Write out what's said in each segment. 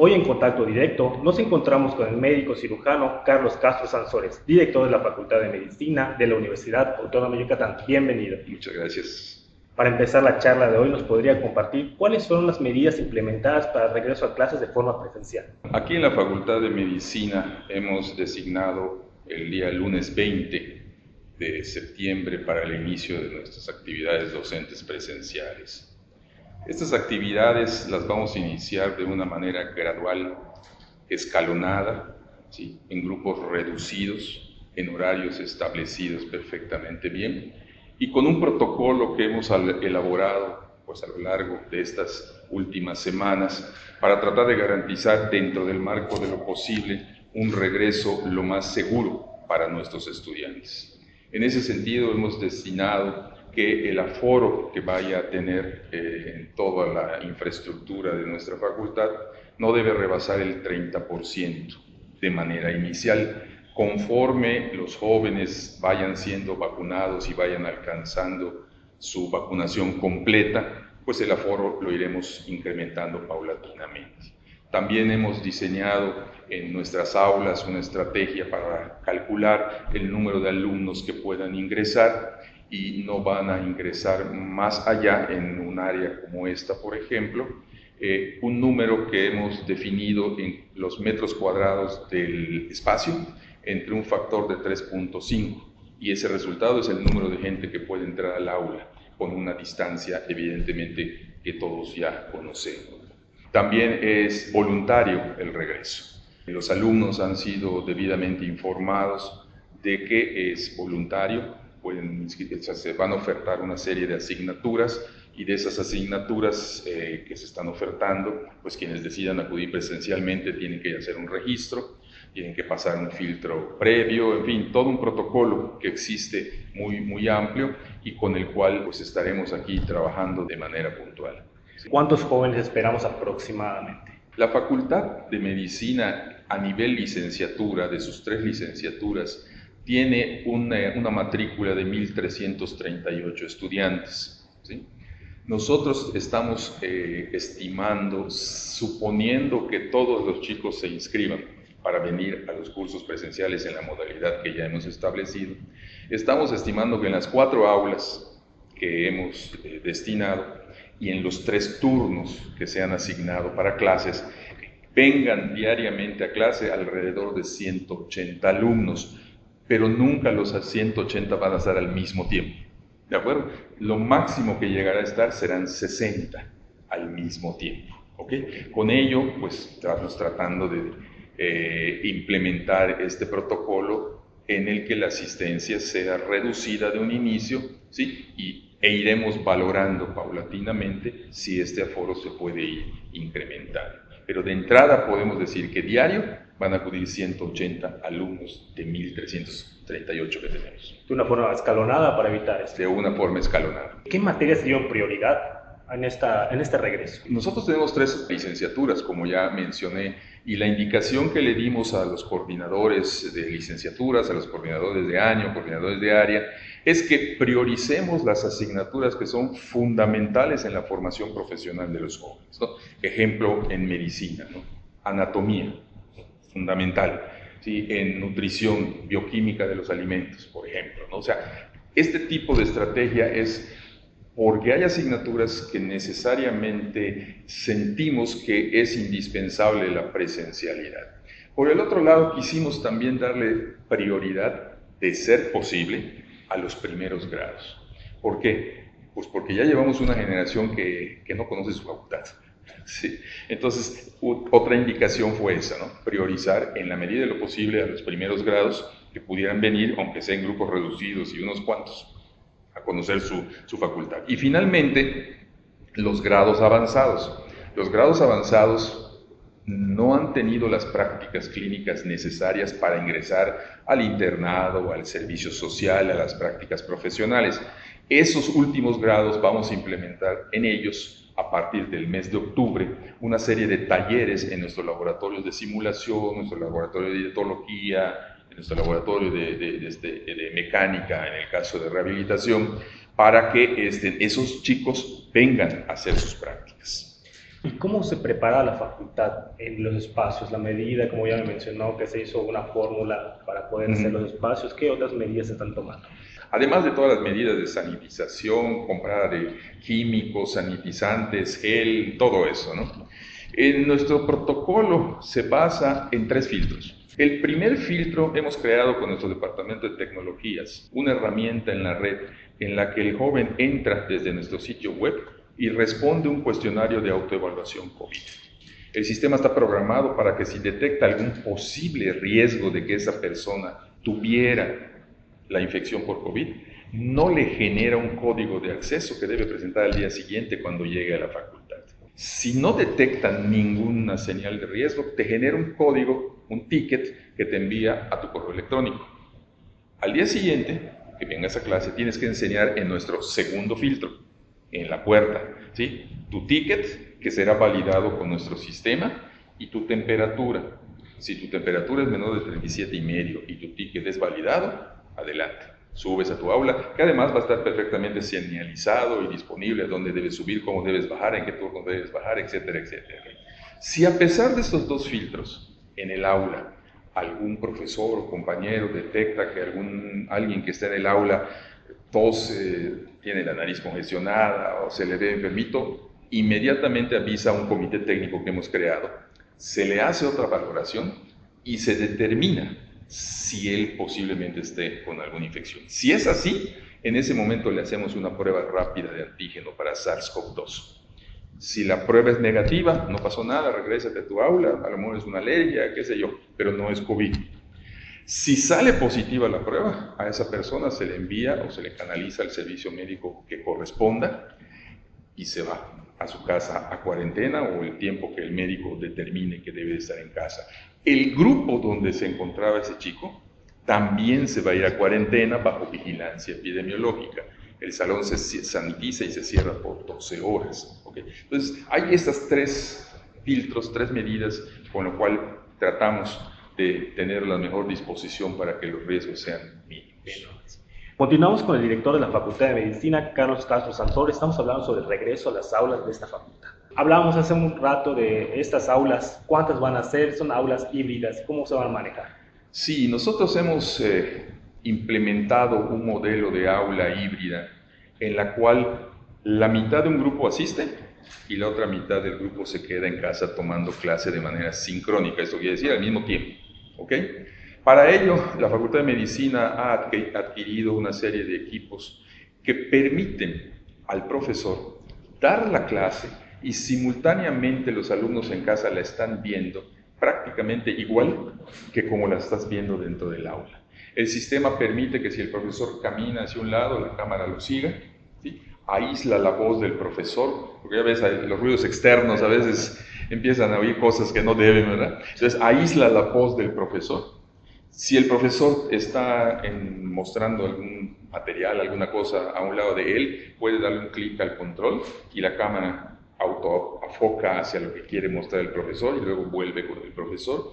Hoy en contacto directo nos encontramos con el médico cirujano Carlos Castro Sansores, director de la Facultad de Medicina de la Universidad Autónoma de Yucatán. Bienvenido. Muchas gracias. Para empezar la charla de hoy, ¿nos podría compartir cuáles fueron las medidas implementadas para el regreso a clases de forma presencial? Aquí en la Facultad de Medicina hemos designado el día lunes 20 de septiembre para el inicio de nuestras actividades docentes presenciales. Estas actividades las vamos a iniciar de una manera gradual, escalonada, en grupos reducidos, en horarios establecidos perfectamente bien y con un protocolo que hemos elaborado pues, a lo largo de estas últimas semanas para tratar de garantizar dentro del marco de lo posible un regreso lo más seguro para nuestros estudiantes. En ese sentido hemos destinado que el aforo que vaya a tener eh, en toda la infraestructura de nuestra facultad no debe rebasar el 30% de manera inicial. Conforme los jóvenes vayan siendo vacunados y vayan alcanzando su vacunación completa, pues el aforo lo iremos incrementando paulatinamente. También hemos diseñado en nuestras aulas una estrategia para calcular el número de alumnos que puedan ingresar y no van a ingresar más allá en un área como esta, por ejemplo, eh, un número que hemos definido en los metros cuadrados del espacio entre un factor de 3.5 y ese resultado es el número de gente que puede entrar al aula con una distancia evidentemente que todos ya conocemos. También es voluntario el regreso. Los alumnos han sido debidamente informados de que es voluntario pueden, se van a ofertar una serie de asignaturas y de esas asignaturas eh, que se están ofertando, pues quienes decidan acudir presencialmente tienen que hacer un registro, tienen que pasar un filtro previo, en fin, todo un protocolo que existe muy, muy amplio y con el cual pues estaremos aquí trabajando de manera puntual. ¿Cuántos jóvenes esperamos aproximadamente? La Facultad de Medicina a nivel licenciatura, de sus tres licenciaturas, tiene una, matrícula de 1.338 estudiantes. Nosotros estamos eh, estimando, suponiendo que todos los chicos se inscriban para venir a los cursos presenciales en la modalidad que ya hemos establecido, estamos estimando que en las cuatro aulas que hemos eh, destinado y en los tres turnos que se han asignado para clases, vengan diariamente a clase alrededor de 180 alumnos pero nunca los 180 van a estar al mismo tiempo. ¿De acuerdo? Lo máximo que llegará a estar serán 60 al mismo tiempo. ¿Ok? Con ello, pues estamos tratando de eh, implementar este protocolo en el que la asistencia sea reducida de un inicio, ¿sí? Y, e iremos valorando paulatinamente si este aforo se puede ir incrementando. Pero de entrada podemos decir que diario van a acudir 180 alumnos de 1.338 que tenemos. De una forma escalonada para evitar esto. De una forma escalonada. ¿Qué materias dio prioridad en, esta, en este regreso? Nosotros tenemos tres licenciaturas, como ya mencioné, y la indicación que le dimos a los coordinadores de licenciaturas, a los coordinadores de año, coordinadores de área, es que prioricemos las asignaturas que son fundamentales en la formación profesional de los jóvenes. Ejemplo, en medicina, anatomía, fundamental, ¿sí? en nutrición bioquímica de los alimentos, por ejemplo. ¿no? O sea, este tipo de estrategia es porque hay asignaturas que necesariamente sentimos que es indispensable la presencialidad. Por el otro lado, quisimos también darle prioridad, de ser posible, a los primeros grados. ¿Por qué? Pues porque ya llevamos una generación que, que no conoce su facultad. Sí. Entonces, otra indicación fue esa, ¿no? priorizar en la medida de lo posible a los primeros grados que pudieran venir, aunque sea en grupos reducidos y unos cuantos, a conocer su, su facultad. Y finalmente, los grados avanzados. Los grados avanzados no han tenido las prácticas clínicas necesarias para ingresar al internado, al servicio social, a las prácticas profesionales. Esos últimos grados vamos a implementar en ellos a partir del mes de octubre una serie de talleres en nuestros laboratorios de simulación, nuestro laboratorio de dietología, en nuestro laboratorio de, este, de, mecánica, en el caso de rehabilitación, para que este, esos chicos vengan a hacer sus prácticas. ¿Y cómo se prepara la facultad en los espacios? La medida, como ya me mencionó, que se hizo una fórmula para poder hacer los espacios, ¿qué otras medidas se están tomando? Además de todas las medidas de sanitización, compra de químicos, sanitizantes, gel, todo eso, ¿no? En nuestro protocolo se basa en tres filtros. El primer filtro hemos creado con nuestro departamento de tecnologías, una herramienta en la red en la que el joven entra desde nuestro sitio web y responde un cuestionario de autoevaluación COVID. El sistema está programado para que si detecta algún posible riesgo de que esa persona tuviera la infección por COVID, no le genera un código de acceso que debe presentar al día siguiente cuando llegue a la facultad. Si no detectan ninguna señal de riesgo, te genera un código, un ticket que te envía a tu correo electrónico. Al día siguiente, que vengas a clase, tienes que enseñar en nuestro segundo filtro, en la puerta, ¿sí? Tu ticket, que será validado con nuestro sistema, y tu temperatura. Si tu temperatura es menor de 37 y medio y tu ticket es validado, adelante. Subes a tu aula, que además va a estar perfectamente señalizado y disponible dónde debes subir, cómo debes bajar, en qué turno debes bajar, etcétera, etcétera. Si a pesar de estos dos filtros en el aula algún profesor o compañero detecta que algún, alguien que está en el aula tose, tiene la nariz congestionada o se le ve enfermito, inmediatamente avisa a un comité técnico que hemos creado, se le hace otra valoración y se determina si él posiblemente esté con alguna infección. Si es así, en ese momento le hacemos una prueba rápida de antígeno para SARS-CoV-2. Si la prueba es negativa, no pasó nada, regrésate a tu aula, a lo mejor es una alergia, qué sé yo, pero no es COVID. Si sale positiva la prueba, a esa persona se le envía o se le canaliza al servicio médico que corresponda y se va a su casa a cuarentena o el tiempo que el médico determine que debe estar en casa. El grupo donde se encontraba ese chico también se va a ir a cuarentena bajo vigilancia epidemiológica. El salón se sanitiza y se cierra por 12 horas. Entonces, hay estas tres filtros, tres medidas con lo cual tratamos de tener la mejor disposición para que los riesgos sean mínimos. Continuamos con el director de la Facultad de Medicina, Carlos Castro Santor. Estamos hablando sobre el regreso a las aulas de esta facultad. Hablábamos hace un rato de estas aulas, cuántas van a ser, son aulas híbridas, cómo se van a manejar. Sí, nosotros hemos eh, implementado un modelo de aula híbrida en la cual la mitad de un grupo asiste y la otra mitad del grupo se queda en casa tomando clase de manera sincrónica, esto quiere decir al mismo tiempo. Para ello, la Facultad de Medicina ha adquirido una serie de equipos que permiten al profesor dar la clase y simultáneamente los alumnos en casa la están viendo prácticamente igual que como la estás viendo dentro del aula. El sistema permite que si el profesor camina hacia un lado, la cámara lo siga, aísla la voz del profesor, porque ya ves, los ruidos externos a veces empiezan a oír cosas que no deben, ¿verdad? Entonces, aísla la voz del profesor. Si el profesor está mostrando algún material, alguna cosa a un lado de él, puede darle un clic al control y la cámara autoafoca hacia lo que quiere mostrar el profesor y luego vuelve con el profesor.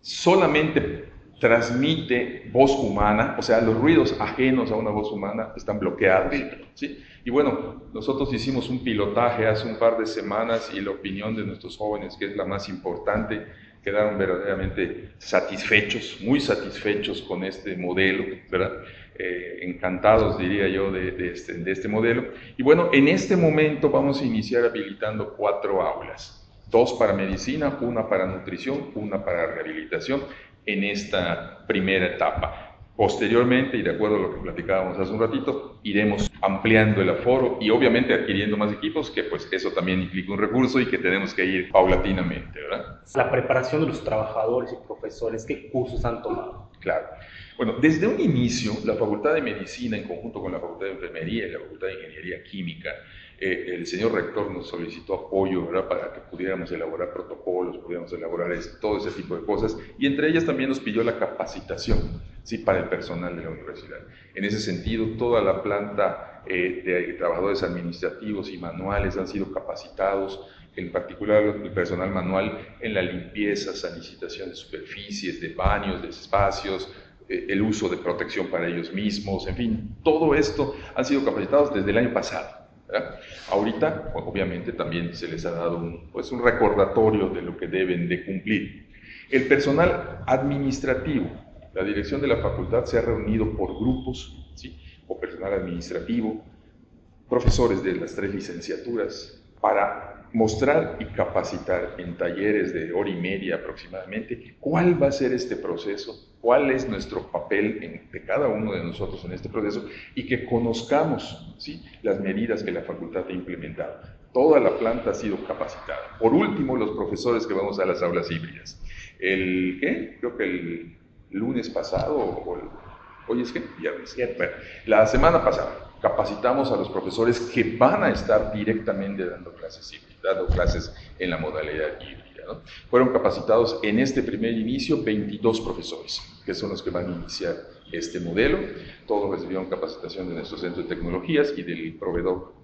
Solamente transmite voz humana, o sea, los ruidos ajenos a una voz humana están bloqueados. ¿sí? Y bueno, nosotros hicimos un pilotaje hace un par de semanas y la opinión de nuestros jóvenes, que es la más importante, quedaron verdaderamente satisfechos, muy satisfechos con este modelo, ¿verdad? Eh, encantados, diría yo, este, de este modelo. Y bueno, en este momento vamos a iniciar habilitando cuatro aulas dos para medicina, una para nutrición, una para rehabilitación en esta primera etapa. Posteriormente, y de acuerdo a lo que platicábamos hace un ratito, iremos ampliando el aforo y obviamente adquiriendo más equipos, que pues eso también implica un recurso y que tenemos que ir paulatinamente, ¿verdad? La preparación de los trabajadores y profesores, ¿qué cursos han tomado? Claro. Bueno, desde un inicio, la Facultad de Medicina, en conjunto con la Facultad de Enfermería y la Facultad de Ingeniería Química, eh, el señor rector nos solicitó apoyo ¿verdad? para que pudiéramos elaborar protocolos, pudiéramos elaborar todo ese tipo de cosas, y entre ellas también nos pidió la capacitación ¿sí? para el personal de la universidad. En ese sentido, toda la planta eh, de trabajadores administrativos y manuales han sido capacitados, en particular el personal manual en la limpieza, sanitización de superficies, de baños, de espacios, eh, el uso de protección para ellos mismos, en fin, todo esto han sido capacitados desde el año pasado. Ahorita, obviamente, también se les ha dado un, pues, un recordatorio de lo que deben de cumplir. El personal administrativo, la dirección de la facultad se ha reunido por grupos, ¿sí? o personal administrativo, profesores de las tres licenciaturas, para mostrar y capacitar en talleres de hora y media aproximadamente cuál va a ser este proceso, cuál es nuestro papel de cada uno de nosotros en este proceso y que conozcamos ¿sí? las medidas que la facultad ha implementado. Toda la planta ha sido capacitada. Por último, los profesores que vamos a las aulas híbridas. El, ¿qué? Creo que el lunes pasado, o hoy es que viernes. Bueno, la semana pasada capacitamos a los profesores que van a estar directamente dando clases dando clases en la modalidad híbrida. ¿no? Fueron capacitados en este primer inicio 22 profesores, que son los que van a iniciar este modelo. Todos recibieron capacitación de nuestro centro de tecnologías y del proveedor,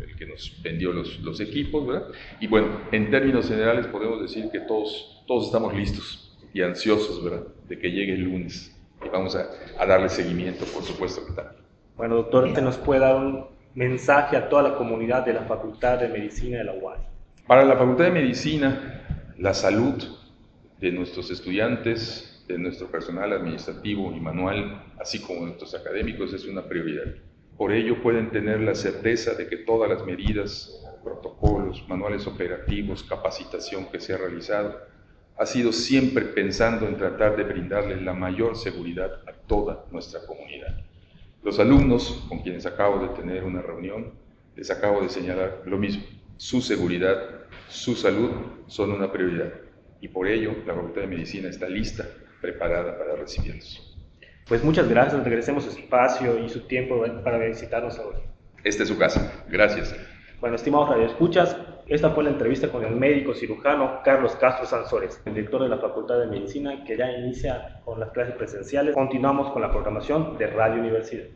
el que nos vendió los, los equipos. ¿verdad? Y bueno, en términos generales podemos decir que todos, todos estamos listos y ansiosos ¿verdad? de que llegue el lunes. Y vamos a, a darle seguimiento, por supuesto que también. Bueno, doctor, ¿usted nos puede dar un mensaje a toda la comunidad de la Facultad de Medicina de la UAS? Para la Facultad de Medicina, la salud de nuestros estudiantes, de nuestro personal administrativo y manual, así como de nuestros académicos, es una prioridad. Por ello pueden tener la certeza de que todas las medidas, protocolos, manuales operativos, capacitación que se ha realizado, ha sido siempre pensando en tratar de brindarles la mayor seguridad a toda nuestra comunidad. Los alumnos con quienes acabo de tener una reunión, les acabo de señalar lo mismo. Su seguridad, su salud son una prioridad y por ello la Facultad de Medicina está lista, preparada para recibirlos. Pues muchas gracias, regresemos su espacio y su tiempo para visitarnos hoy. Esta es su casa, gracias. Bueno, estimados radioescuchas, esta fue la entrevista con el médico cirujano Carlos Castro Sansores, el director de la Facultad de Medicina, que ya inicia con las clases presenciales. Continuamos con la programación de Radio Universidad.